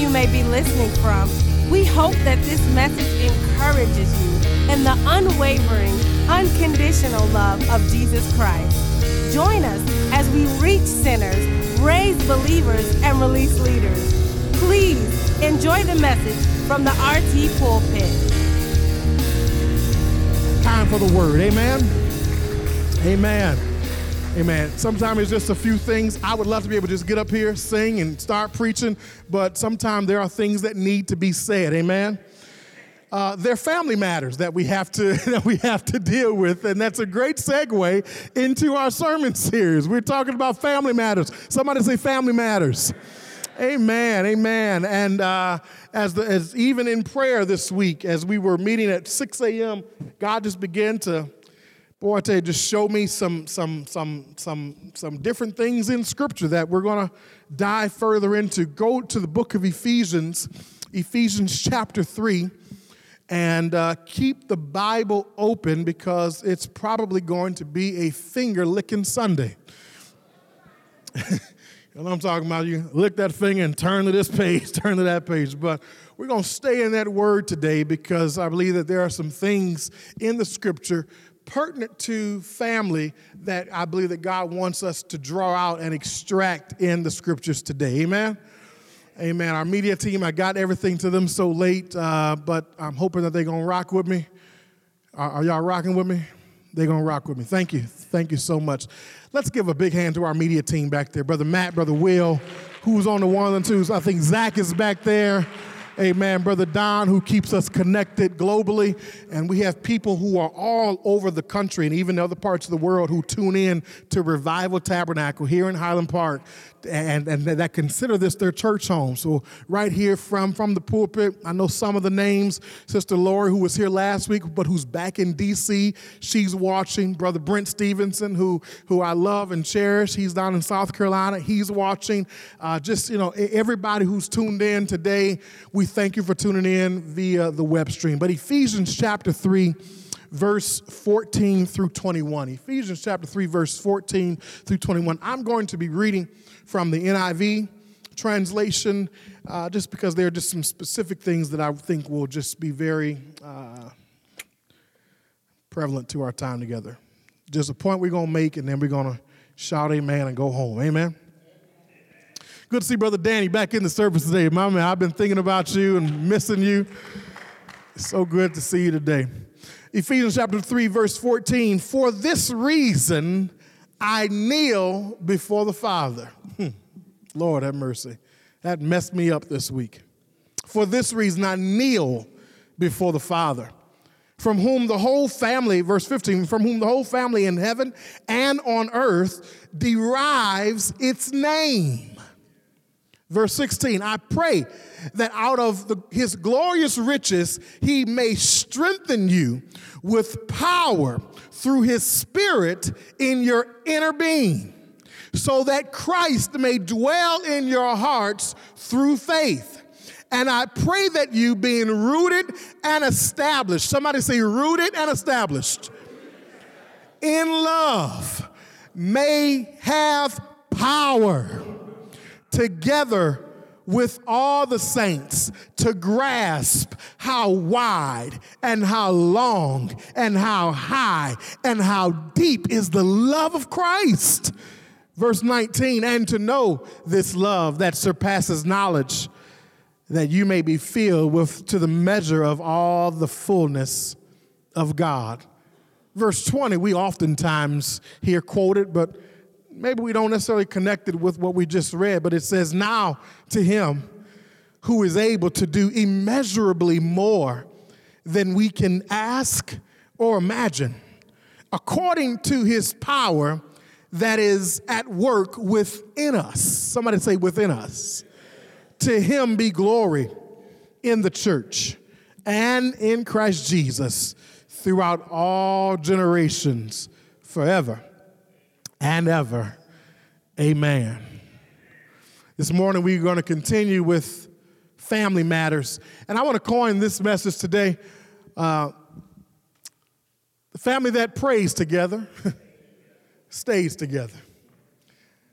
you may be listening from, we hope that this message encourages you in the unwavering, unconditional love of Jesus Christ. Join us as we reach sinners, raise believers, and release leaders. Please enjoy the message from the RT pulpit. Time for the word. Amen. Amen. Amen. Sometimes it's just a few things. I would love to be able to just get up here, sing, and start preaching, but sometimes there are things that need to be said. Amen. Uh, they're family matters that we have to that we have to deal with, and that's a great segue into our sermon series. We're talking about family matters. Somebody say family matters. Amen, amen. And uh, as the, as even in prayer this week, as we were meeting at 6 a.m., God just began to boy, I tell you, just show me some some some some some different things in Scripture that we're going to dive further into. Go to the book of Ephesians, Ephesians chapter three, and uh, keep the Bible open because it's probably going to be a finger licking Sunday. You know what I'm talking about? You lick that finger and turn to this page, turn to that page. But we're going to stay in that word today because I believe that there are some things in the scripture pertinent to family that I believe that God wants us to draw out and extract in the scriptures today. Amen. Amen. Our media team, I got everything to them so late, uh, but I'm hoping that they're going to rock with me. Are, are y'all rocking with me? They're going to rock with me. Thank you. Thank you so much. Let's give a big hand to our media team back there. Brother Matt, Brother Will, who's on the one and twos. I think Zach is back there. Amen. Brother Don, who keeps us connected globally. And we have people who are all over the country and even other parts of the world who tune in to Revival Tabernacle here in Highland Park and, and that consider this their church home. So right here from, from the pulpit, I know some of the names. Sister Lori, who was here last week, but who's back in D.C., she's watching. Brother Brent Stevenson, who, who I love and cherish, he's down in South Carolina, he's watching. Uh, just, you know, everybody who's tuned in today, we thank you for tuning in via the web stream. But Ephesians chapter 3, verse 14 through 21. Ephesians chapter 3, verse 14 through 21. I'm going to be reading from the NIV translation, uh, just because there are just some specific things that I think will just be very uh, prevalent to our time together. Just a point we're going to make, and then we're going to shout amen and go home. Amen. Good to see Brother Danny back in the service today. My man, I've been thinking about you and missing you. It's so good to see you today. Ephesians chapter 3, verse 14. For this reason, I kneel before the Father. Hmm. Lord have mercy. That messed me up this week. For this reason, I kneel before the Father, from whom the whole family, verse 15, from whom the whole family in heaven and on earth derives its name. Verse 16, I pray that out of the, his glorious riches he may strengthen you with power through his spirit in your inner being, so that Christ may dwell in your hearts through faith. And I pray that you, being rooted and established, somebody say, rooted and established in love, may have power together with all the saints to grasp how wide and how long and how high and how deep is the love of Christ. Verse 19, and to know this love that surpasses knowledge, that you may be filled with to the measure of all the fullness of God. Verse 20, we oftentimes hear quoted, but maybe we don't necessarily connect it with what we just read, but it says, Now to him who is able to do immeasurably more than we can ask or imagine, according to his power that is at work within us. Somebody say, within us. To him be glory in the church and in Christ Jesus throughout all generations, forever and ever. Amen. This morning, we're going to continue with family matters. And I want to coin this message today uh, the family that prays together stays together.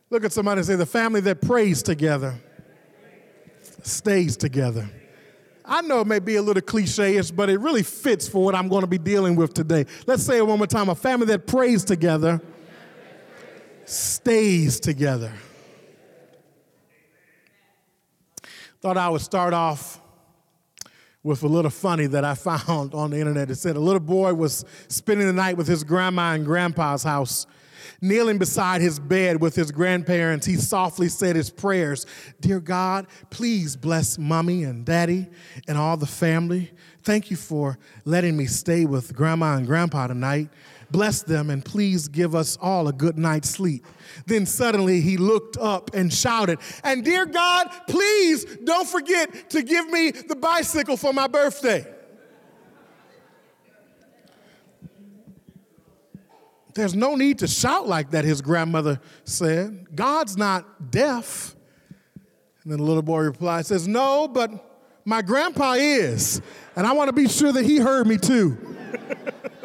Look at somebody and say, the family that prays together stays together. I know it may be a little cliche-ish, but it really fits for what I'm going to be dealing with today. Let's say it one more time. A family that prays together stays together. Thought I would start off with a little funny that I found on the internet. It said a little boy was spending the night with his grandma and grandpa's house. Kneeling beside his bed with his grandparents, he softly said his prayers Dear God, please bless mommy and daddy and all the family. Thank you for letting me stay with grandma and grandpa tonight. Bless them and please give us all a good night's sleep. Then suddenly he looked up and shouted, And dear God, please don't forget to give me the bicycle for my birthday. There's no need to shout like that, his grandmother said. God's not deaf. And then the little boy replied, says, No, but my grandpa is. And I want to be sure that he heard me too.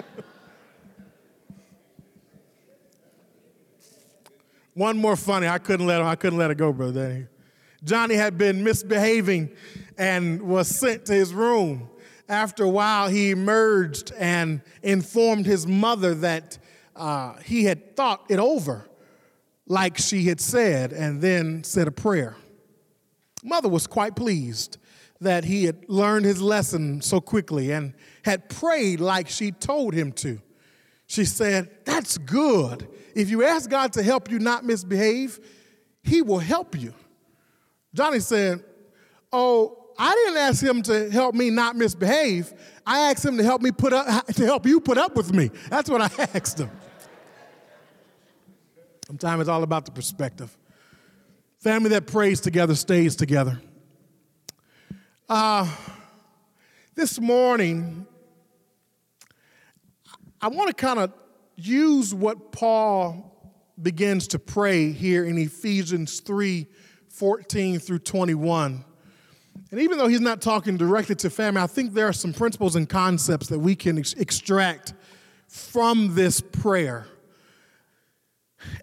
One more funny. I couldn't let him, I couldn't let it go, brother Danny. Johnny had been misbehaving and was sent to his room. After a while, he emerged and informed his mother that uh, he had thought it over, like she had said, and then said a prayer. Mother was quite pleased that he had learned his lesson so quickly and had prayed like she told him to. She said, That's good. If you ask God to help you not misbehave, He will help you. Johnny said, Oh, I didn't ask him to help me not misbehave. I asked him to help me put up to help you put up with me. That's what I asked him. Sometimes it's all about the perspective. Family that prays together stays together. Uh, this morning, I want to kind of use what Paul begins to pray here in Ephesians 3 14 through 21. And even though he's not talking directly to family, I think there are some principles and concepts that we can ex- extract from this prayer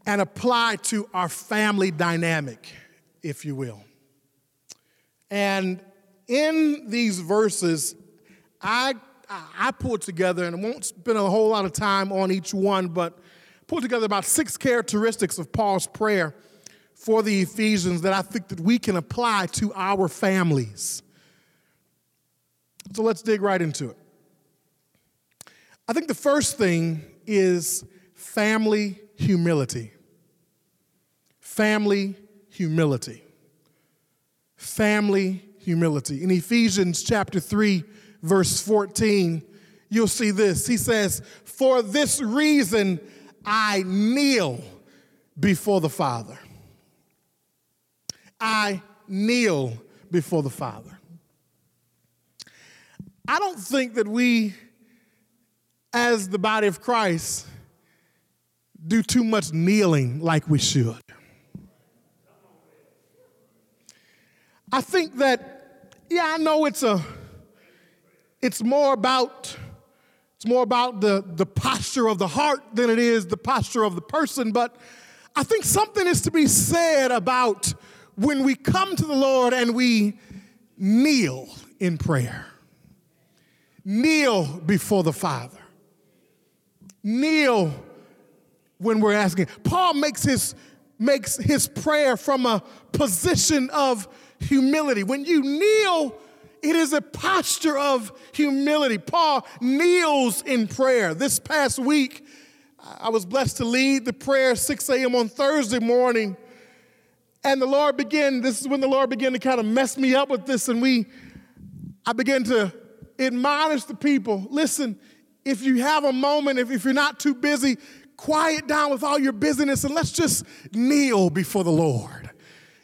and apply to our family dynamic, if you will. And in these verses, I I pulled together, and I won't spend a whole lot of time on each one, but pulled together about six characteristics of Paul's prayer for the Ephesians that I think that we can apply to our families. So let's dig right into it. I think the first thing is family humility. Family humility. Family humility. In Ephesians chapter 3, verse 14, you'll see this. He says, For this reason I kneel before the Father. I kneel before the Father. I don't think that we, as the body of Christ, do too much kneeling like we should. I think that, yeah, I know it's a it's more about it's more about the, the posture of the heart than it is the posture of the person. But I think something is to be said about when we come to the Lord and we kneel in prayer, kneel before the Father, kneel when we're asking. Paul makes his, makes his prayer from a position of humility. When you kneel, it is a posture of humility. Paul kneels in prayer. This past week, I was blessed to lead the prayer 6 a.m. on Thursday morning. And the Lord began, this is when the Lord began to kind of mess me up with this, and we, I began to admonish the people listen, if you have a moment, if, if you're not too busy, quiet down with all your busyness and let's just kneel before the Lord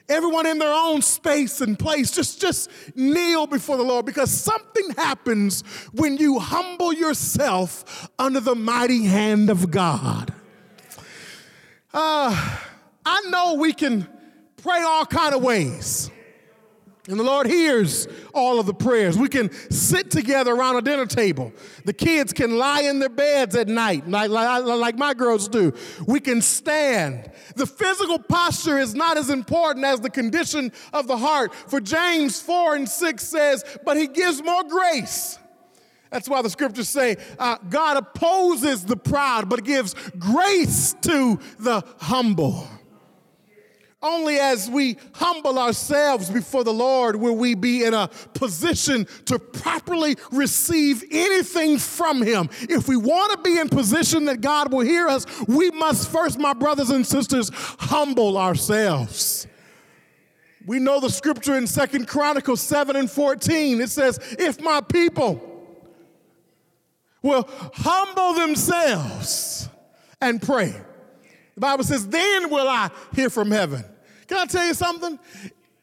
everyone in their own space and place just just kneel before the lord because something happens when you humble yourself under the mighty hand of god. Uh, i know we can pray all kind of ways And the Lord hears all of the prayers. We can sit together around a dinner table. The kids can lie in their beds at night, like, like, like, my girls do. We can stand. The physical posture is not as important as the condition of the heart. For James 4 and 6 says, But he gives more grace. That's why the scriptures say uh, God opposes the proud, but gives grace to the humble. Only as we humble ourselves before the Lord will we be in a position to properly receive anything from Him. If we want to be in position that God will hear us, we must first, my brothers and sisters, humble ourselves. We know the scripture in Second Chronicles 7 and 14. It says, If my people will humble themselves and pray, the Bible says, Then will I hear from heaven can I tell you something?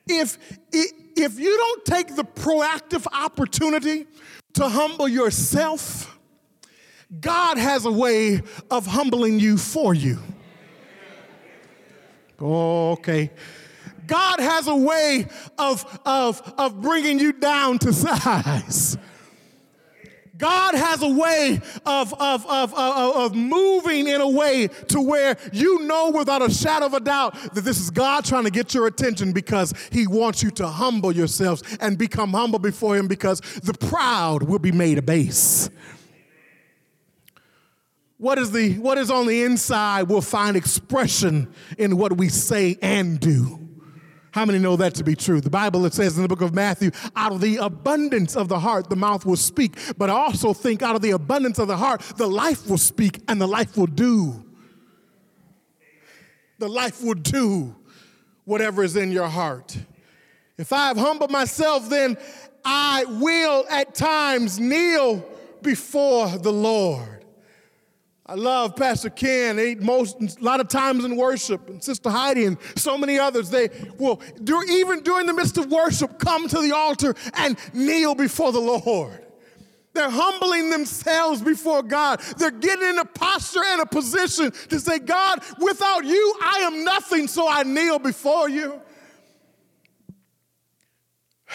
If, if you don't take the proactive opportunity to humble yourself, God has a way of humbling you for you. Okay. God has a way of, of, of bringing you down to size. God has a way of, of, of, of, moving in a way to where you know without a shadow of a doubt that this is God trying to get your attention because He wants you to humble yourselves and become humble before Him because the proud will be made a base. What is, the, what is on the inside will find expression in what we say and do. How many know that to be true? The Bible, it says in the book of Matthew, out of the abundance of the heart, the mouth will speak. But I also think out of the abundance of the heart, the life will speak and the life will do. The life will do whatever is in your heart. If I have humbled myself, then I will at times kneel before the Lord. I love Pastor Ken. They most a lot of times in worship, and Sister Heidi and so many others. They will do, even during the midst of worship come to the altar and kneel before the Lord. They're humbling themselves before God. They're getting in a posture and a position to say, God, without you, I am nothing, so I kneel before you.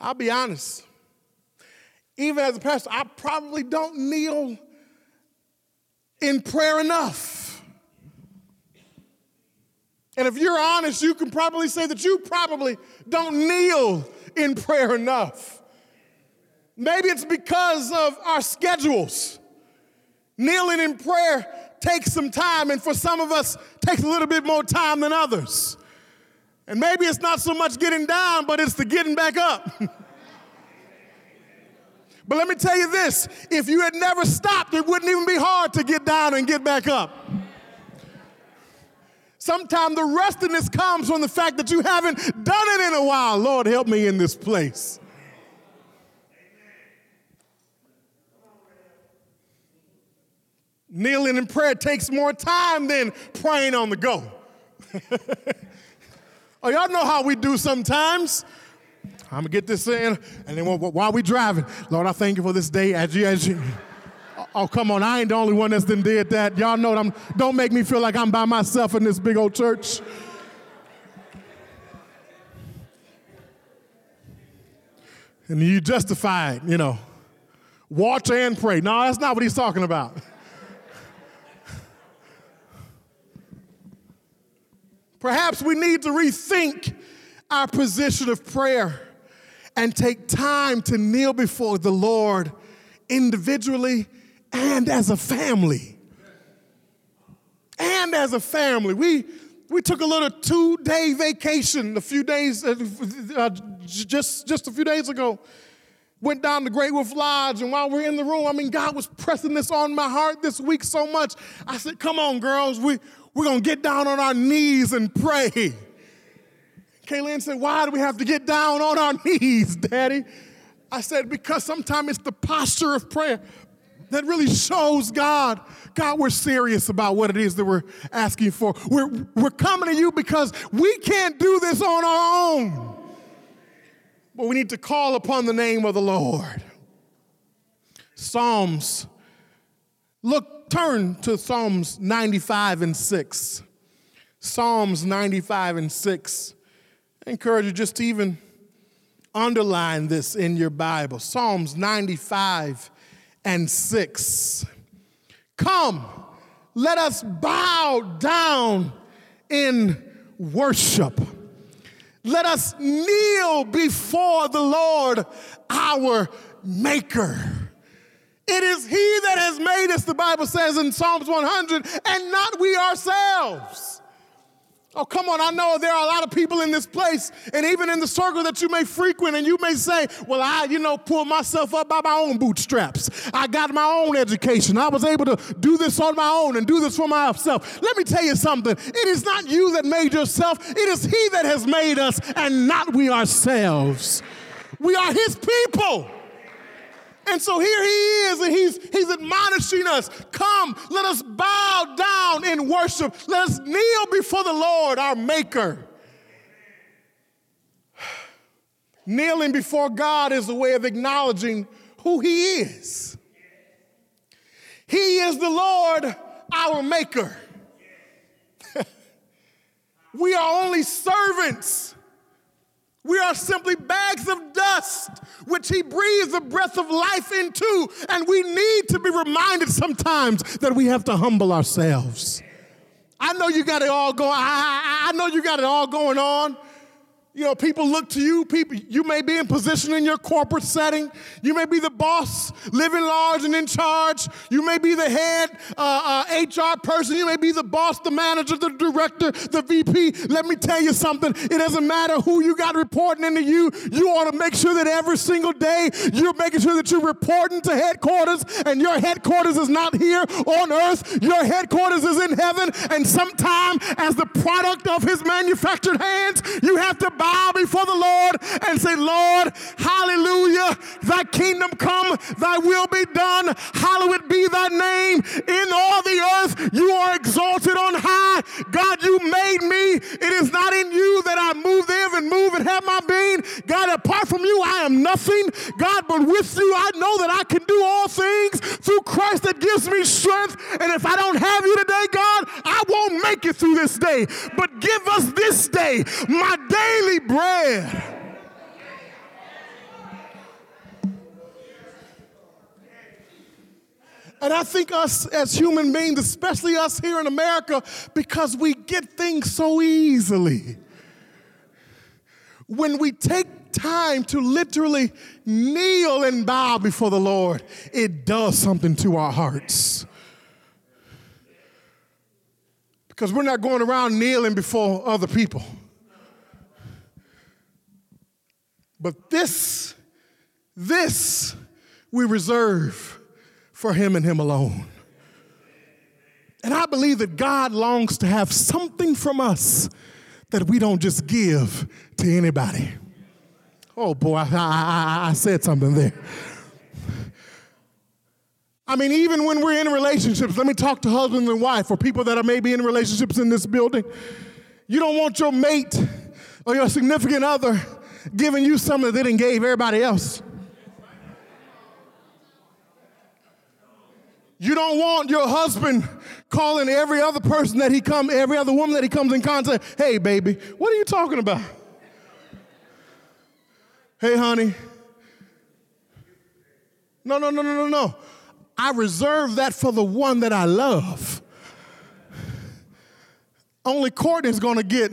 I'll be honest. Even as a pastor, I probably don't kneel in prayer enough. And if you're honest, you can probably say that you probably don't kneel in prayer enough. Maybe it's because of our schedules. Kneeling in prayer takes some time, and for some of us, takes a little bit more time than others. And maybe it's not so much getting down, but it's the getting back up. But let me tell you this if you had never stopped, it wouldn't even be hard to get down and get back up. Sometimes the restiness comes from the fact that you haven't done it in a while. Lord, help me in this place. Kneeling in prayer takes more time than praying on the go. oh, y'all know how we do sometimes. I'm gonna get this in, and then while we driving, Lord, I thank you for this day as you as you. Oh, oh, come on, I ain't the only one that's done did that. Y'all know I'm, don't make me feel like I'm by myself in this big old church. And you justify it, you know. Watch and pray. No, that's not what he's talking about. Perhaps we need to rethink our position of prayer and take time to kneel before the Lord individually and as a family. And as a family. We, we took a little two day vacation a few days, uh, uh, just, just a few days ago. Went down to Great Wolf Lodge, and while we're in the room, I mean, God was pressing this on my heart this week so much. I said, Come on, girls, we, we're gonna get down on our knees and pray. Kaylin said, Why do we have to get down on our knees, Daddy? I said, Because sometimes it's the posture of prayer that really shows God, God, we're serious about what it is that we're asking for. We're, we're coming to you because we can't do this on our own. But we need to call upon the name of the Lord. Psalms, look, turn to Psalms 95 and 6. Psalms 95 and 6. I encourage you just to even underline this in your Bible Psalms 95 and 6. Come, let us bow down in worship. Let us kneel before the Lord our Maker. It is He that has made us, the Bible says in Psalms 100, and not we ourselves. Oh, come on. I know there are a lot of people in this place and even in the circle that you may frequent, and you may say, Well, I, you know, pull myself up by my own bootstraps. I got my own education. I was able to do this on my own and do this for myself. Let me tell you something. It is not you that made yourself, it is He that has made us and not we ourselves. We are His people. And so here he is, and he's, he's admonishing us come, let us bow down in worship. Let us kneel before the Lord, our Maker. Kneeling before God is a way of acknowledging who he is. He is the Lord, our Maker. we are only servants we are simply bags of dust, which He breathes the breath of life into. And we need to be reminded sometimes that we have to humble ourselves. I know you got it all going. I, I know you got it all going on. You know, people look to you. People, you may be in position in your corporate setting. You may be the boss, living large and in charge. You may be the head uh, uh, HR person. You may be the boss, the manager, the director, the VP. Let me tell you something. It doesn't matter who you got reporting into you. You ought to make sure that every single day you're making sure that you're reporting to headquarters, and your headquarters is not here on earth. Your headquarters is in heaven. And sometime, as the product of His manufactured hands, you have to bow before the Lord and say, Lord, hallelujah, thy kingdom come, thy will be done, hallowed be thy name in all the earth. You are exalted on high. God, you made me. It is not in you that I move, live, and move and have my being. God, apart from you, I am nothing. God, but with you, I know that I can do all things through Christ that gives me strength. And if I don't have you today, God, I won't make it through this day. But give us this day my daily daily bread. And I think us as human beings, especially us here in America, because we get things so easily. When we take time to literally kneel and bow before the Lord, it does something to our hearts. Because we're not going around kneeling before other people. But this, this we reserve for Him and Him alone. And I believe that God longs to have something from us that we don't just give to anybody. Oh boy, I, I, I said something there. I mean, even when we're in relationships, let me talk to husbands and wife or people that are maybe in relationships in this building. You don't want your mate or your significant other giving you something that they didn't gave everybody else. You don't want your husband calling every other person that he come, every other woman that he comes in contact, hey baby, what are you talking about? Hey honey. No, no, no, no, no, no. I reserve that for the one that I love. Only Courtney's gonna get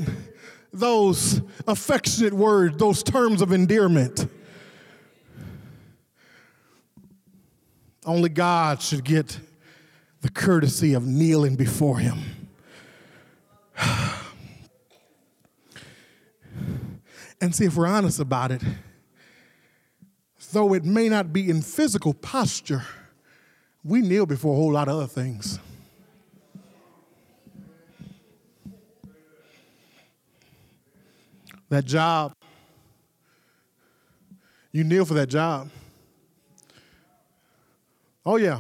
those affectionate words, those terms of endearment. Only God should get the courtesy of kneeling before Him. and see, if we're honest about it, though it may not be in physical posture, we kneel before a whole lot of other things. That job. You kneel for that job. Oh, yeah.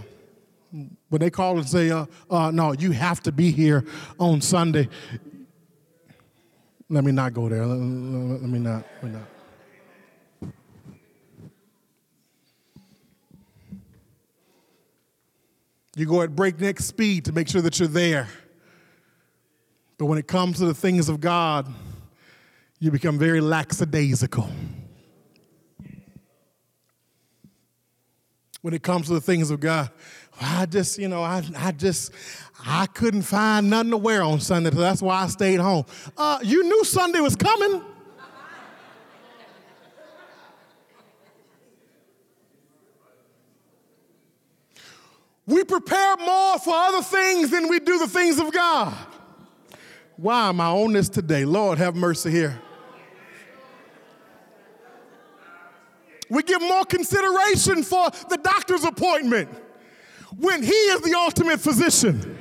When they call and say, uh, uh, no, you have to be here on Sunday. Let me not go there. Let, let, let me not. Let me not. You go at breakneck speed to make sure that you're there. But when it comes to the things of God, you become very lackadaisical. When it comes to the things of God, I just, you know, I, I just, I couldn't find nothing to wear on Sunday, so that's why I stayed home. Uh, you knew Sunday was coming. We prepare more for other things than we do the things of God. Why am I on this today? Lord, have mercy here. We give more consideration for the doctor's appointment when he is the ultimate physician.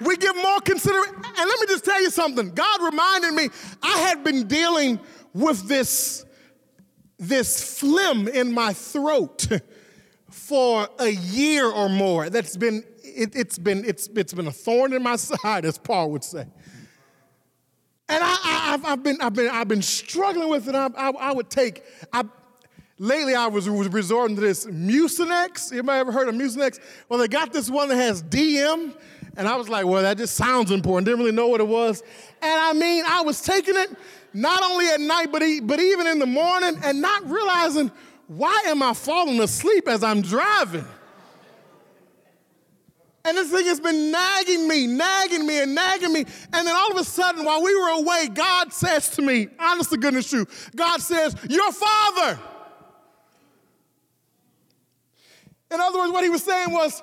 We give more consideration. And let me just tell you something. God reminded me I had been dealing with this, this phlegm in my throat for a year or more. That's been it, has been it's it's been a thorn in my side, as Paul would say. And I, have been I've been I've been struggling with it. I, I, I would take I, lately I was, was resorting to this Mucinex. Anybody ever heard of Mucinex? Well, they got this one that has DM, and I was like, well, that just sounds important. Didn't really know what it was. And I mean, I was taking it not only at night, but, but even in the morning, and not realizing why am I falling asleep as I'm driving? And this thing has been nagging me, nagging me, and nagging me. And then all of a sudden, while we were away, God says to me, honest to goodness you, God says, Your father. In other words, what he was saying was,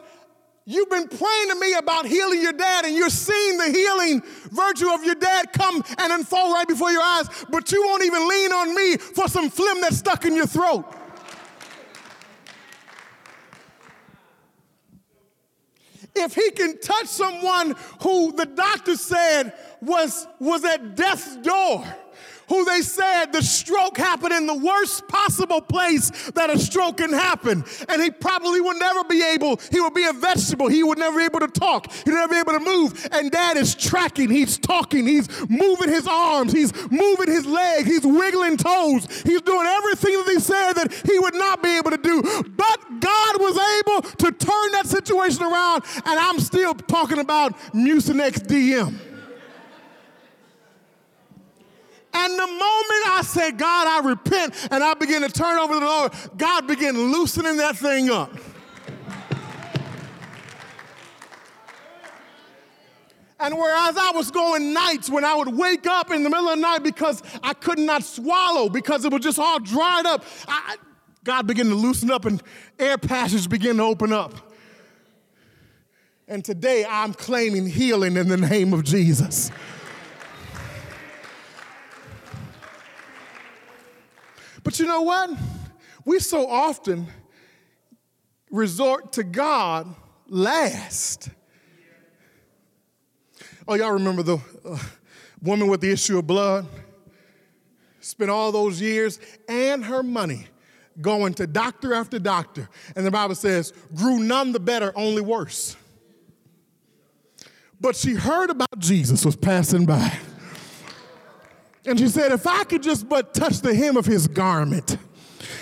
You've been praying to me about healing your dad, and you're seeing the healing virtue of your dad come and unfold right before your eyes, but you won't even lean on me for some phlegm that's stuck in your throat. If he can touch someone who the doctor said was, was at death's door, who they said the stroke happened in the worst possible place that a stroke can happen. And he probably would never be able, he would be a vegetable. He would never be able to talk. He'd never be able to move. And dad is tracking, he's talking, he's moving his arms, he's moving his legs, he's wiggling toes, he's doing everything that he said that he would not be able to do. But God was able to turn that situation around, and I'm still talking about Mucinex DM. And the moment I said, God, I repent, and I begin to turn over to the Lord, God began loosening that thing up. And whereas I was going nights when I would wake up in the middle of the night because I could not swallow, because it was just all dried up, I, God began to loosen up and air passages began to open up. And today I'm claiming healing in the name of Jesus. But you know what? We so often resort to God last. Oh, y'all remember the uh, woman with the issue of blood? Spent all those years and her money going to doctor after doctor. And the Bible says, grew none the better, only worse. But she heard about Jesus was passing by. And she said, If I could just but touch the hem of his garment.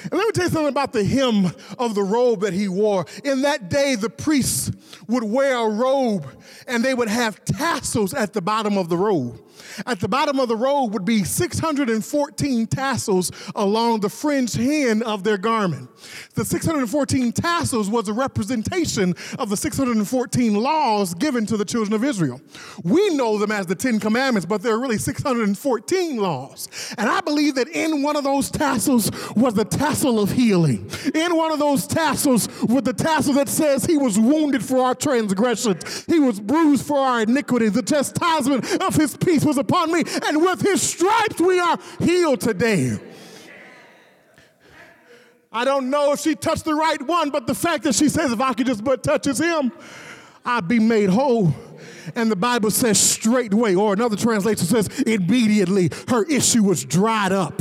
And let me tell you something about the hem of the robe that he wore. In that day, the priests would wear a robe and they would have tassels at the bottom of the robe. At the bottom of the robe would be 614 tassels along the fringed hem of their garment. The 614 tassels was a representation of the 614 laws given to the children of Israel. We know them as the Ten Commandments, but there are really 614 laws. And I believe that in one of those tassels was the tassel of healing. In one of those tassels was the tassel that says he was wounded for our transgressions, he was bruised for our iniquities. The chastisement of his peace was upon me, and with his stripes we are healed today. I don't know if she touched the right one, but the fact that she says, if I could just but touch his him, I'd be made whole. And the Bible says straightway, or another translation says immediately, her issue was dried up.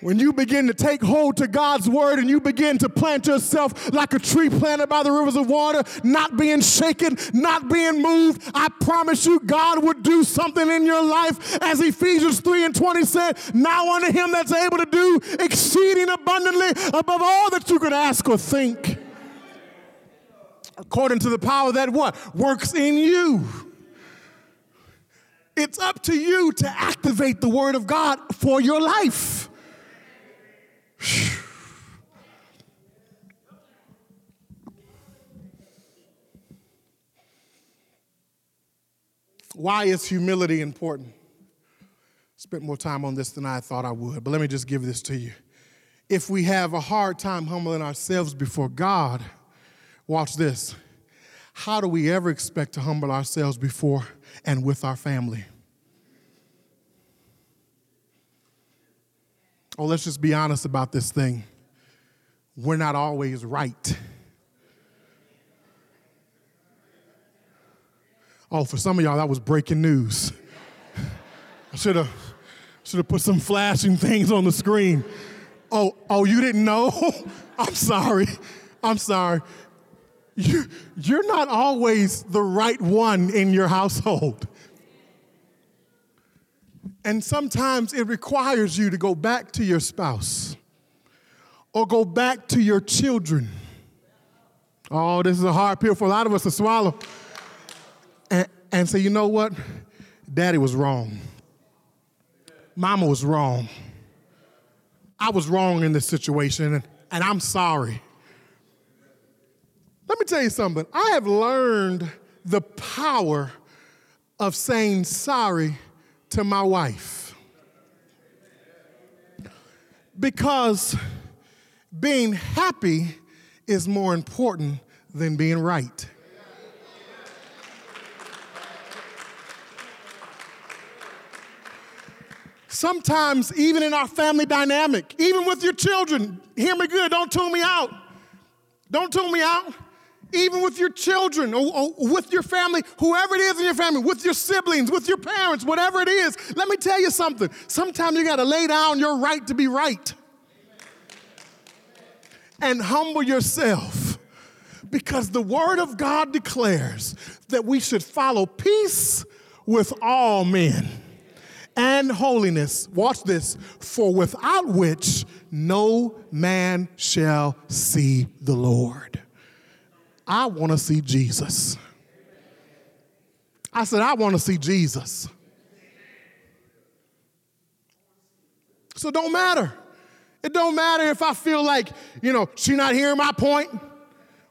When you begin to take hold to God's word and you begin to plant yourself like a tree planted by the rivers of water, not being shaken, not being moved, I promise you God would do something in your life. As Ephesians 3 and 20 said, now unto him that's able to do exceeding abundantly above all that you could ask or think. According to the power that what? Works in you. It's up to you to activate the Word of God for your life. Why is humility important? Spent more time on this than I thought I would, but let me just give this to you. If we have a hard time humbling ourselves before God, watch this. How do we ever expect to humble ourselves before and with our family? Oh, let's just be honest about this thing. We're not always right. Oh, for some of y'all, that was breaking news. I should have should have put some flashing things on the screen. Oh, oh, you didn't know? I'm sorry. I'm sorry. You, you're not always the right one in your household. And sometimes it requires you to go back to your spouse or go back to your children. Oh, this is a hard pill for a lot of us to swallow and, say, you know what? Daddy was wrong. Mama was wrong. I was wrong in this situation, and, and I'm sorry. Let me tell you something. I have learned the power of saying sorry to my wife. Because being happy is more important than being right. Sometimes, even in our family dynamic, even with your children, hear me good, don't tune me out. Don't tune me out. Even with your children or, or, with your family, whoever it is in your family, with your siblings, with your parents, whatever it is, let me tell you something. Sometimes you got to lay down your right to be right and humble yourself because the Word of God declares that we should follow peace with all men and holiness, watch this, for without which no man shall see the Lord. I want to see Jesus. I said, I want to see Jesus. So don't matter. It don't matter if I feel like, you know, she not hearing my point.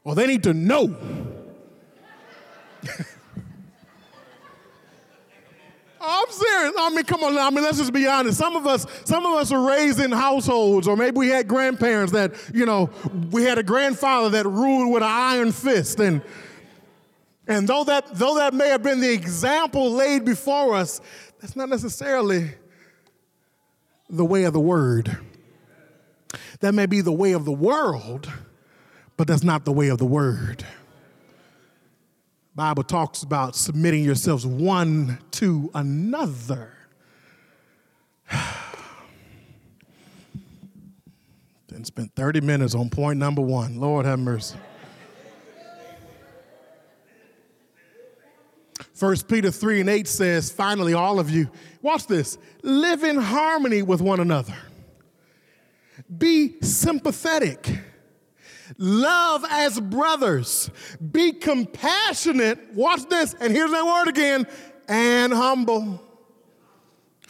Well, they need to know. I'm serious. I mean, come on. I mean, let's just be honest. Some of us, some of us are raised in households, or maybe we had grandparents that, you know, we had a grandfather that ruled with an iron fist, and and though that though that may have been the example laid before us, that's not necessarily the way of the word. That may be the way of the world, but that's not the way of the word. Bible talks about submitting yourselves one to another. then spent 30 minutes on point number one. Lord have mercy. 1 Peter 3 and 8 says, finally, all of you, watch this, live in harmony with one another. Be sympathetic Love as brothers. Be compassionate. Watch this. And here's that word again and humble.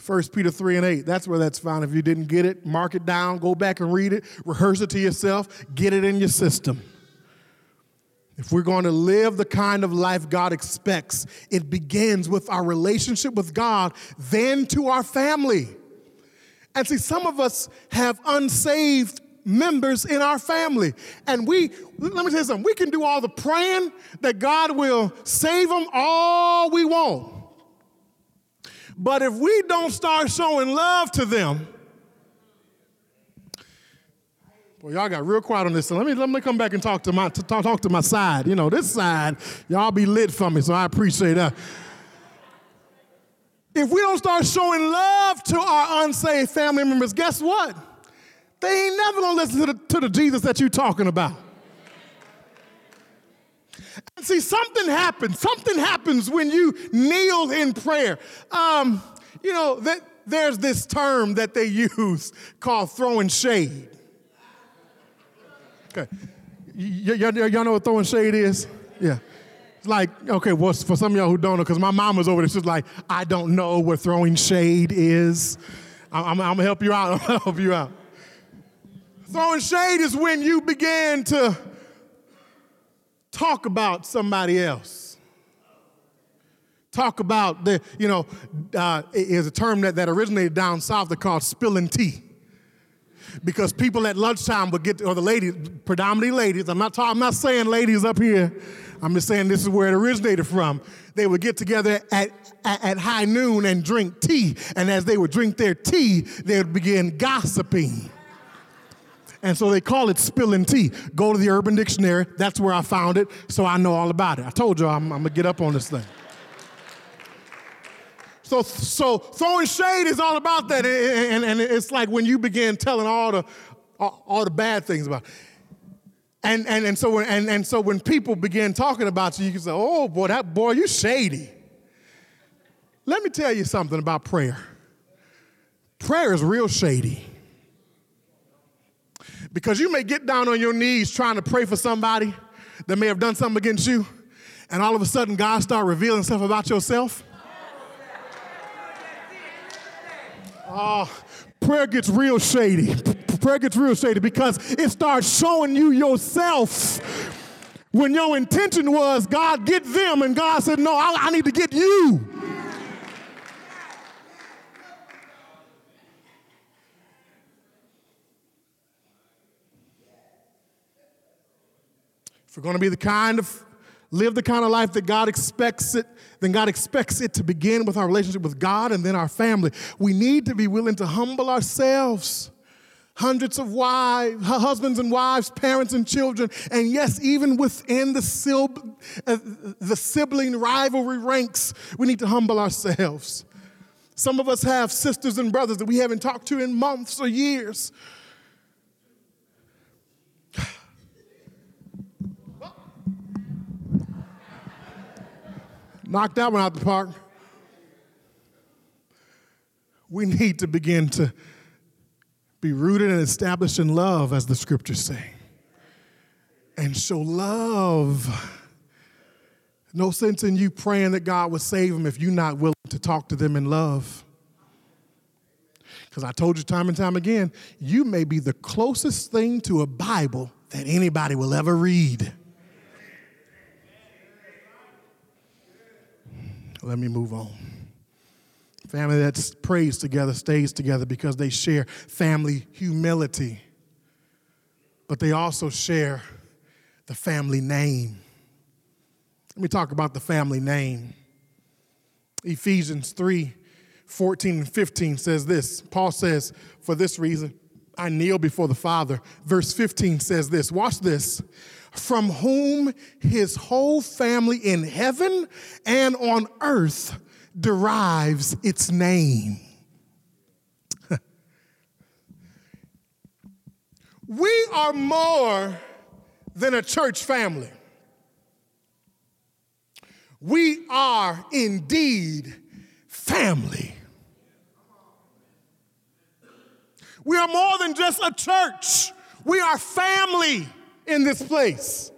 1 Peter 3 and 8. That's where that's found. If you didn't get it, mark it down, go back and read it, rehearse it to yourself, get it in your system. If we're going to live the kind of life God expects, it begins with our relationship with God, then to our family. And see, some of us have unsaved members in our family. And we, let me tell you something, we can do all the praying that God will save them all we want. But if we don't start showing love to them, well, y'all got real quiet on this. So let me let me come back and talk to my to talk, talk to my side. You know, this side, y'all be lit for me, so I appreciate that. If we don't start showing love to our unsaved family members, guess what? They ain't never gonna listen to the, to the Jesus that you're talking about. And see, something happens. Something happens when you kneel in prayer. Um, you know, that, there's this term that they use called throwing shade. Okay. Y- y- y- y'all know what throwing shade is? Yeah. It's like, okay, well, for some of y'all who don't know, because my mom was over there, she's like, I don't know what throwing shade is. I'm, I'm, I'm gonna help you out. I'm gonna help you out. Throwing shade is when you begin to talk about somebody else. Talk about the, you know, uh, is a term that, that originated down south they called spilling tea. Because people at lunchtime would get, or the ladies, predominantly ladies, I'm not talking, I'm not saying ladies up here, I'm just saying this is where it originated from. They would get together at, at, at high noon and drink tea. And as they would drink their tea, they would begin gossiping. And so they call it spilling tea. Go to the Urban Dictionary. That's where I found it, so I know all about it. I told you I'm, I'm gonna get up on this thing. So, so throwing shade is all about that, and, and it's like when you begin telling all the all, all the bad things about. It. And, and, and, so when, and, and so when people begin talking about you, you can say, oh boy, that boy, you shady. Let me tell you something about prayer. Prayer is real shady. Because you may get down on your knees trying to pray for somebody that may have done something against you, and all of a sudden God start revealing stuff about yourself. Oh, prayer gets real shady prayer gets real shady because it starts showing you yourself when your intention was, God, get them, and God said, No, I, I need to get you. If we're going to be the kind of live the kind of life that God expects it, then God expects it to begin with our relationship with God and then our family. We need to be willing to humble ourselves hundreds of wives, husbands and wives, parents and children, and yes, even within the, uh, the sibling rivalry ranks, we need to humble ourselves. Some of us have sisters and brothers that we haven't talked to in months or years. Knock that one out the park. We need to begin to be rooted and established in love, as the scriptures say. And show love. No sense in you praying that God would save them if you're not willing to talk to them in love. Because I told you time and time again, you may be the closest thing to a Bible that anybody will ever read. Let me move on. Family that prays together stays together because they share family humility, but they also share the family name. Let me talk about the family name. Ephesians 3 14 and 15 says this. Paul says, For this reason, I kneel before the Father. Verse 15 says this. Watch this. From whom his whole family in heaven and on earth derives its name. we are more than a church family. We are indeed family. We are more than just a church. We are family in this place.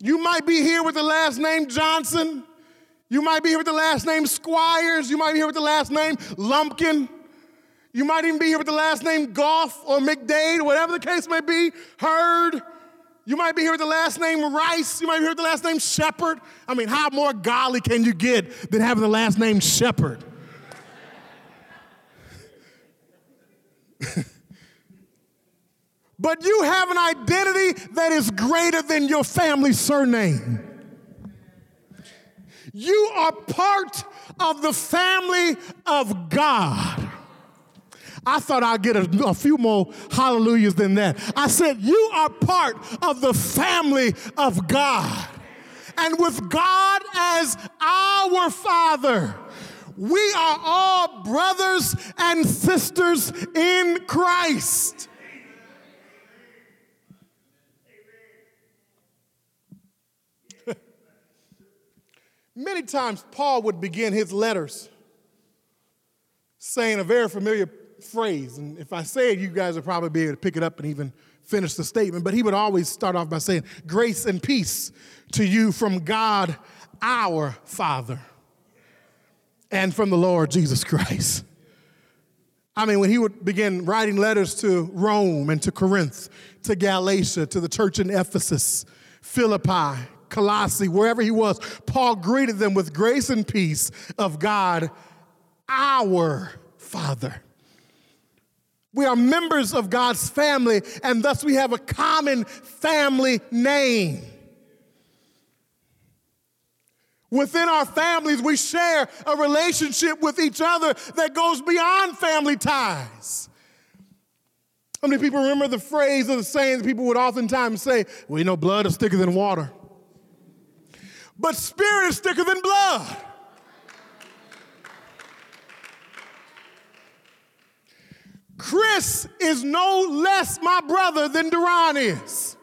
You might be here with the last name Johnson. You might be here with the last name Squires. You might be here with the last name Lumpkin. You might even be here with the last name Goff or McDade, whatever the case may be, Heard. You might be here with the last name Rice. You might be here with the last name Shepherd. I mean, how more golly can you get than having the last name Shepherd? but you have an identity that is greater than your family surname. You are part of the family of God. I thought I'd get a, a, few more hallelujahs than that. I said, You are part of the family of God. And with God as our Father, we are all brothers and sisters in Christ. Many times, Paul would begin his letters saying a very familiar phrase. And if I say it, you guys would probably be able to pick it up and even finish the statement. But he would always start off by saying, Grace and peace to you from God our Father and from the Lord Jesus Christ. I mean, when he would begin writing letters to Rome and to Corinth, to Galatia, to the church in Ephesus, Philippi, Colossae, wherever he was, Paul greeted them with grace and peace of God, our Father. We are members of God's family, and thus we have a common family name. Within our families, we share a relationship with each other that goes beyond family ties. How many people remember the phrase or the saying that people would oftentimes say, well, you know, blood is thicker than water. But spirit is thicker than blood. Chris is no less my brother than Duran is.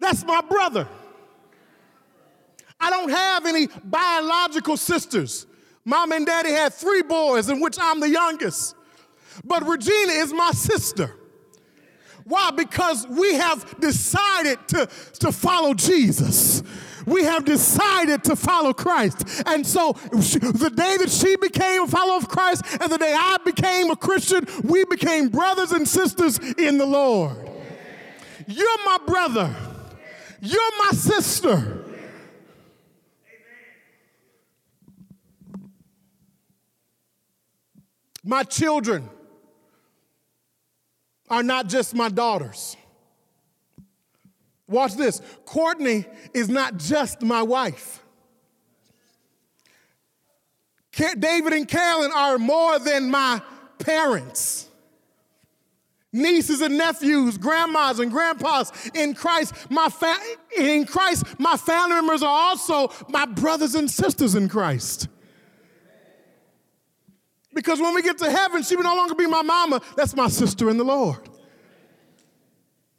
That's my brother. I don't have any biological sisters. Mom and daddy had three boys, in which I'm the youngest. But Regina is my sister. Why? Because we have decided to, to follow Jesus. We have decided to follow Christ. And so the day that she became a follower of Christ and the day I became a Christian, we became brothers and sisters in the Lord. You're my brother. You're my sister. My children are not just my daughters. Watch this. Courtney is not just my wife. David and Carolyn are more than my parents. Nieces and nephews, grandmas and grandpas in Christ, my fa- in Christ, my family members are also my brothers and sisters in Christ. Because when we get to heaven, she will no longer be my mama. That's my sister in the Lord.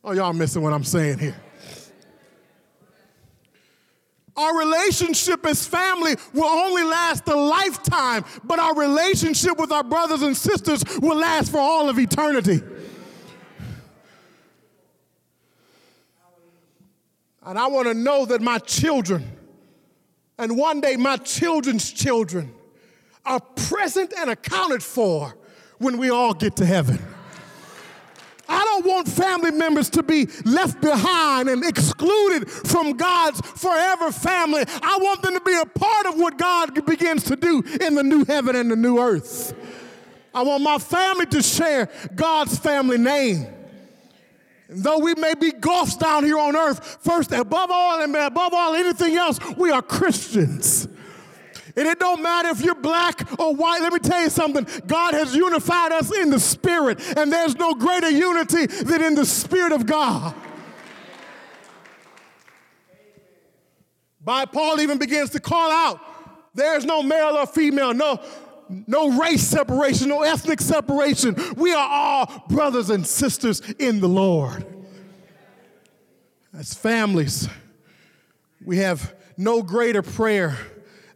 Oh, y'all missing what I'm saying here. Our relationship as family will only last a lifetime, but our relationship with our brothers and sisters will last for all of eternity. And I want to know that my children, and one day my children's children, are present and accounted for when we all get to heaven. I don't want family members to be left behind and excluded from God's forever family. I want them to be a part of what God begins to do in the new heaven and the new earth. I want my family to share God's family name. Though we may be Goffs down here on earth, first, above all and above all anything else, we are Christians. And it don't matter if you're black or white. Let me tell you something. God has unified us in the spirit, and there's no greater unity than in the spirit of God. By Paul even begins to call out there's no male or female, no, no race separation, no ethnic separation. We are all brothers and sisters in the Lord. As families, we have no greater prayer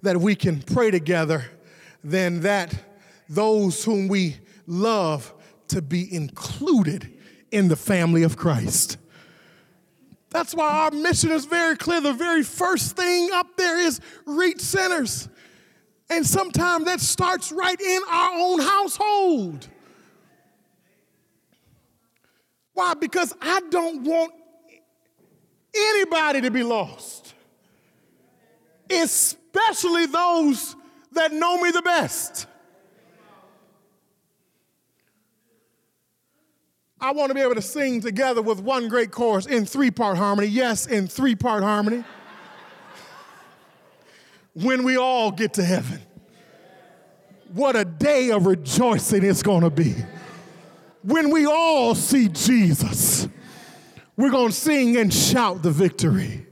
that we can pray together than that those whom we love to be included in the family of Christ. That's why our mission is very clear. The very first thing up there is reach sinners. And sometimes that starts right in our own household. Why? Because I don't want anybody to be lost. It's especially those that know me the best. I want to be able to sing together with one great chorus in three part harmony. Yes, in three part harmony. when we all get to heaven. What a day of rejoicing it's going to be. When we all see Jesus, we're going to sing and shout the victory.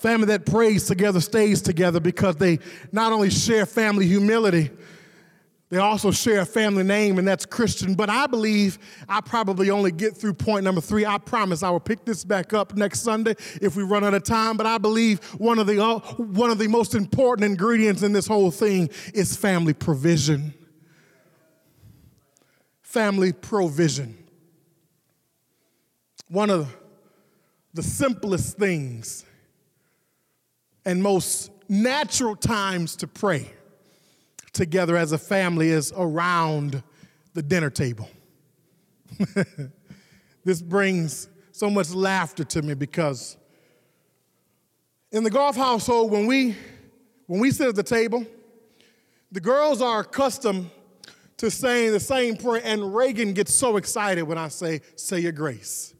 Family that prays together stays together because they not only share family humility, they also share a family name, and that's Christian. But I believe I probably only get through point number three. I promise I will pick this back up next Sunday if we run out of time. But I believe one of the, uh, one of the most important ingredients in this whole thing is family provision. family provision. One of the simplest things and most natural times to pray together as a family is around the dinner table. this brings so much laughter to me because in the Goff household, when we when we sit at the table, the girls are accustomed to saying the same prayer, and Reagan gets so excited when I say, say your grace.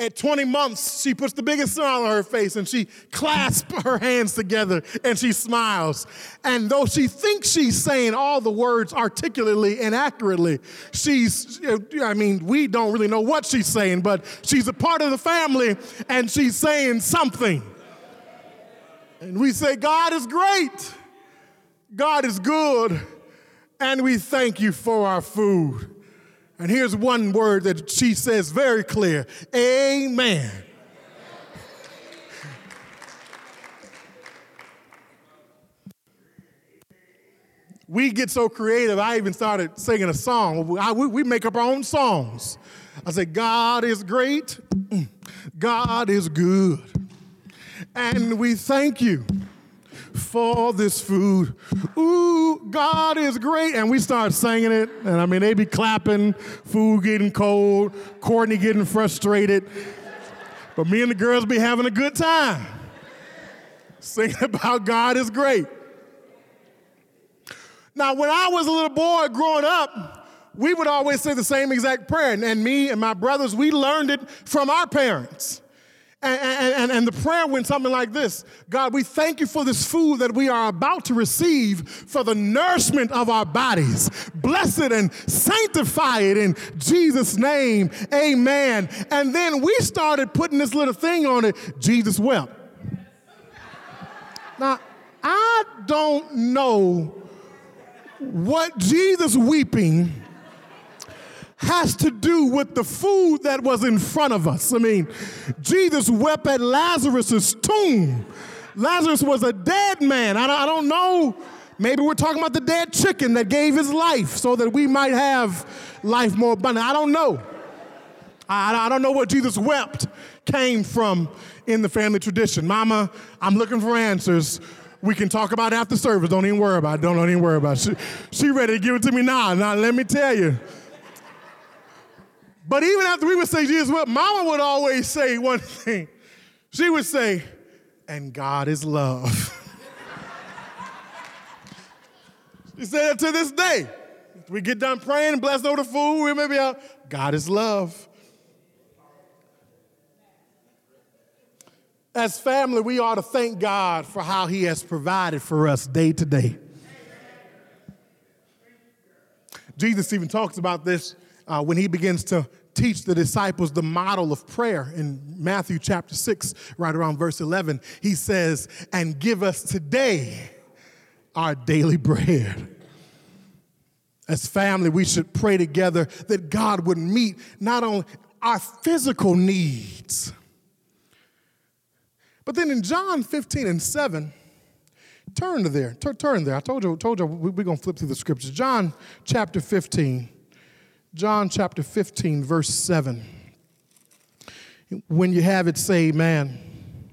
At 20 months, she puts the biggest smile on her face and she clasps her hands together and she smiles. And though she thinks she's saying all the words articulately and accurately, she's, I mean, we don't really know what she's saying, but she's a part of the family and she's saying something. And we say, God is great, God is good, and we thank you for our food. And here's one word that she says very clear Amen. we get so creative, I even started singing a song. I, we, we make up our own songs. I say, God is great, mm. God is good, and we thank you for this food. Ooh, God is great. And we start singing it. And I mean, they be clapping, food getting cold, Courtney getting frustrated. But me and the girls be having a good time singing about God is great. Now, when I was a little boy growing up, we would always say the same exact prayer. And me and my brothers, we learned it from our parents. And, and, and, the prayer went something like this God, we thank you for this food that we are about to receive for the nourishment of our bodies. Bless it and sanctify it in Jesus' name. Amen. And then we started putting this little thing on it Jesus wept. Now, I don't know what Jesus weeping has to do with the food that was in front of us. I mean, Jesus wept at Lazarus' tomb. Lazarus was a dead man. I don't, I don't know. Maybe we're talking about the dead chicken that gave his life so that we might have life more abundant. I don't know. I, I don't know what Jesus wept came from in the family tradition. Mama, I'm looking for answers. We can talk about after service. Don't even worry about it. Don't, don't even worry about it. She, she ready to give it to me now. Now, let me tell you. But even after we would say Jesus wept, Mama would always say one thing. She would say, and God is love. she said it to this day. We get done praying and blessed over the food, we may be out. God is love. As family, we ought to thank God for how He has provided for us day to day. Jesus even talks about this uh, when he begins to teach the disciples the model of prayer in Matthew chapter 6, right around verse 11. He says, And give us today our daily bread. As family, we should pray together that God would meet not only our physical needs, but then in John 15 and 7, turn to there, turn there. I told you, told you we're going to flip through the scriptures. John chapter 15 John chapter 15, verse 7. When you have it, say amen.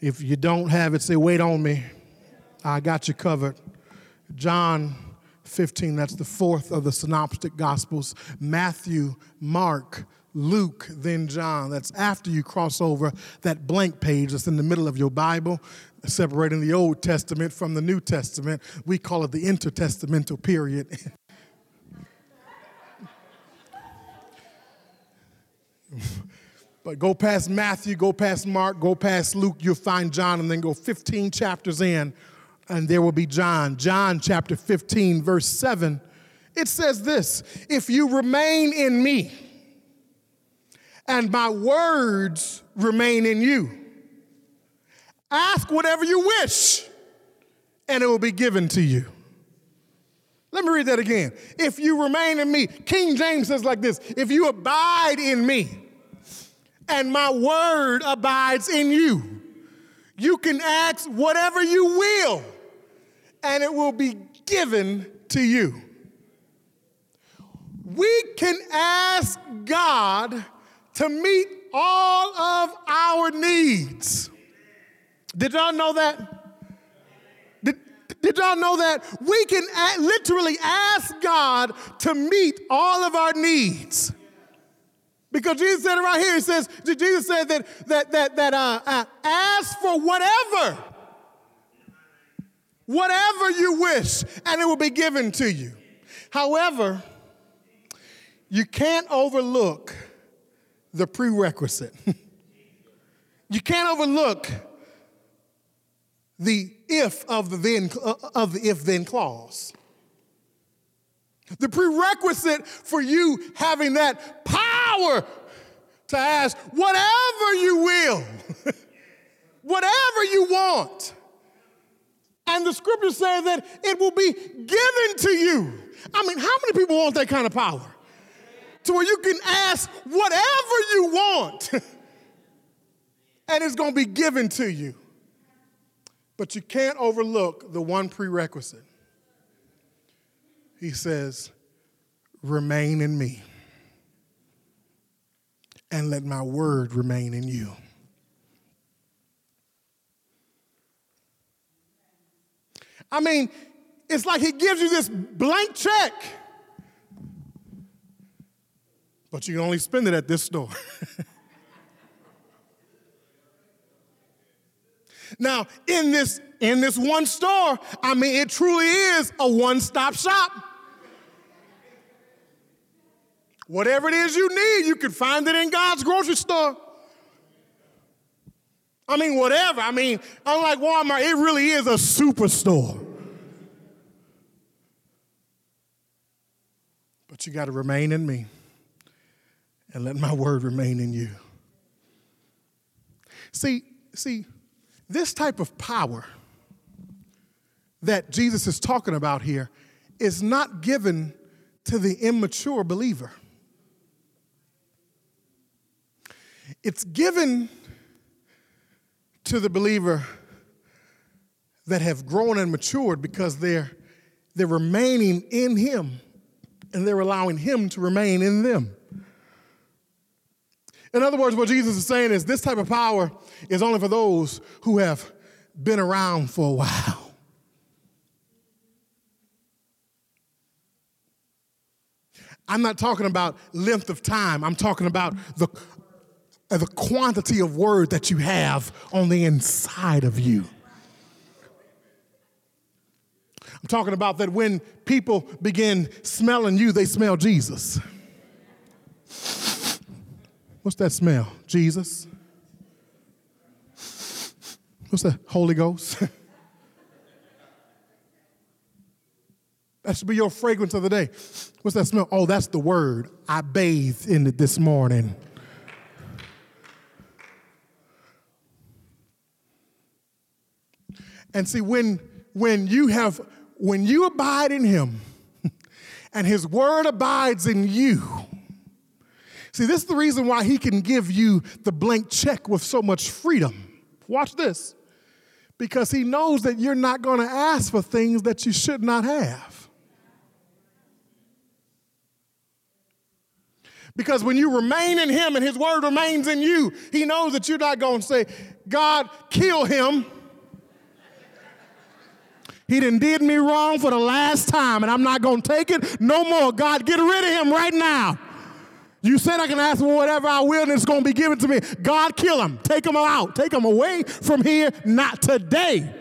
If you don't have it, say, wait on me. I got you covered. John 15, that's the fourth of the synoptic gospels. Matthew, Mark, Luke, then John. That's after you cross over that blank page that's in the middle of your Bible, separating the Old Testament from the New Testament. We call it the intertestamental period. but go past Matthew, go past Mark, go past Luke, you'll find John, and then go 15 chapters in, and there will be John. John chapter 15, verse 7. It says this If you remain in me, and my words remain in you, ask whatever you wish, and it will be given to you. Let me read that again. If you remain in me, King James says like this if you abide in me and my word abides in you, you can ask whatever you will and it will be given to you. we can ask God to meet all of our needs. Did y'all know that? Did, y'all know that? We can literally ask God to meet all of our needs. Because Jesus said it right here. He says, Jesus said that, that, that, that uh, uh, ask for whatever, whatever you wish, and it will be given to you. However, you can't overlook the prerequisite. you can't overlook the if of the then uh, of the if then clause. The prerequisite for you having that power to ask whatever you will, whatever you want. And the scripture says that it will be given to you. I mean, how many people want that kind of power? To where you can ask whatever you want and it's to be given to you. But you can't overlook the one prerequisite. He says, Remain in me and let my word remain in you. I mean, it's like he gives you this blank check, but you can only spend it at this store. now, in this in this one store, I mean, it truly is a one-stop shop. Whatever it is you need, you can find it in God's grocery store. I mean, whatever. I mean, unlike Walmart, it really is a superstore. But you got to remain in me and let my word remain in you. See, see, this type of power that Jesus is talking about here is not given to the immature believer. It's given to the believer that have grown and matured because they're, they're remaining in Him and they're allowing Him to remain in them. In other words, what Jesus is saying is this type of power is only for those who have been around for a while. I'm not talking about length of time. I'm talking about the, the quantity of word that you have on the inside of you. I'm talking about that when people begin smelling you, they smell Jesus. What's that smell? Jesus. What's that? Holy Ghost. that should be your fragrance of the day. What's that smell? Oh, that's the word. I bathed in it this morning. And see, when when you have when you abide in him and his word abides in you, see, this is the reason why he can give you the blank check with so much freedom. Watch this. Because he knows that you're not going to ask for things that you should not have. Because when you remain in him and his word remains in you, he knows that you're not going to say, God, kill him. He done did me wrong for the last time, and I'm not going to take it no more. God, get rid of him right now. You said I can ask for whatever I will, and it's going to be given to me. God, kill him. Take him out. Take him away from here. Not today.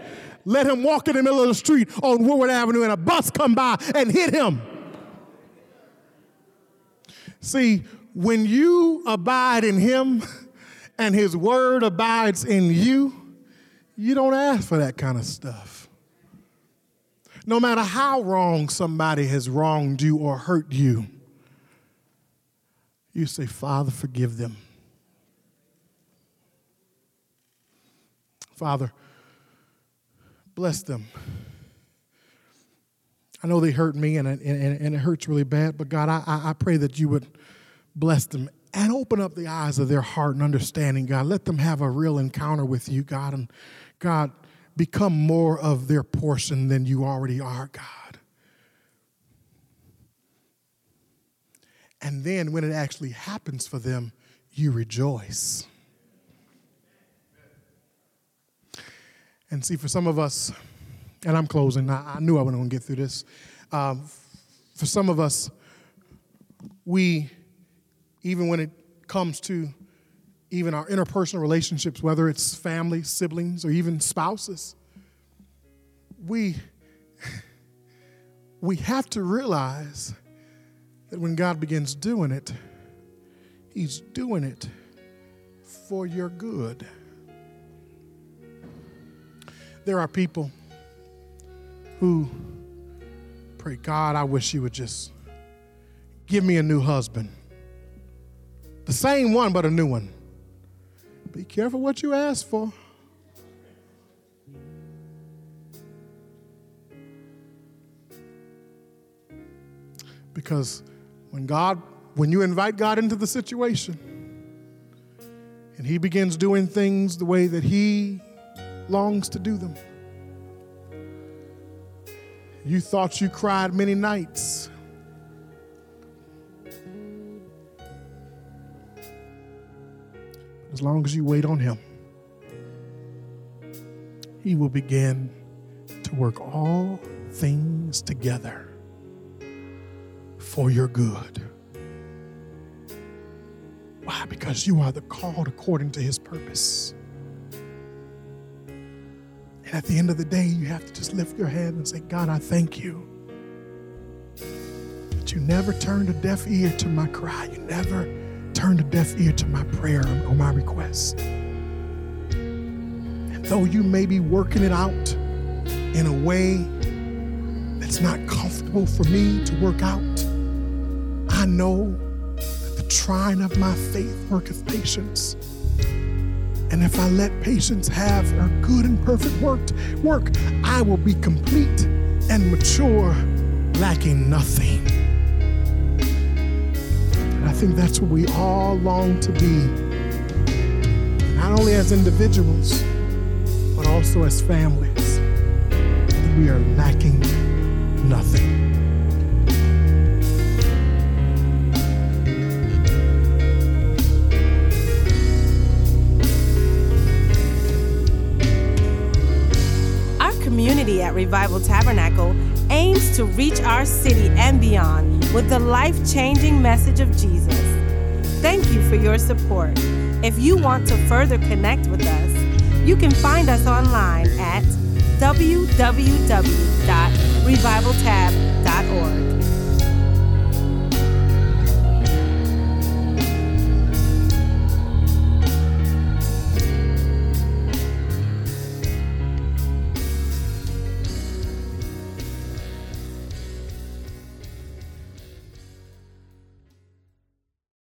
Let him walk in the middle of the street on Woodward Avenue, and a bus come by and hit him. See, when you abide in him and his word abides in you, you don't ask for that kind of stuff. No matter how wrong somebody has wronged you or hurt you, you say, Father, forgive them. Father, bless them. I know they hurt me and, and, and it hurts really bad, but God, I, I pray that you would bless them and open up the eyes of their heart and understanding, God. Let them have a real encounter with you, God. And God, become more of their portion than you already are, God. And then when it actually happens for them, you rejoice. And see, for some of us, and I'm closing, I, I knew I wasn't going to get through this. Um, for some of us, we, even when it comes to even our interpersonal relationships, whether it's family, siblings, or even spouses, we, we have to realize that when God begins doing it, He's doing it for your good. There are people who pray, God, I wish you would just give me a new husband. The same one, but a new one. Be careful what you ask for. Because when God, when you invite God into the situation and He begins doing things the way that He longs to do them, you thought you cried many nights. As long as you wait on Him, He will begin to work all things together for your good. Why? Because you are the called according to his purpose. And at the end of the day, you have to just lift your hand and say, God, I thank you that you never turned a deaf ear to my cry. You never turned a deaf ear to my prayer or my request. And though you may be working it out in a way that's not comfortable for me to work out, know that the trying of my faith worketh patience. And if I let patience have her good and perfect work, work, I will be complete and mature, lacking nothing. And I think that's what we all long to be, not only as individuals, but also as families. We are lacking nothing. Community at Revival Tabernacle aims to reach our city and beyond with the life changing message of Jesus. Thank you for your support. If you want to further connect with us, you can find us online at www.revivaltab.org.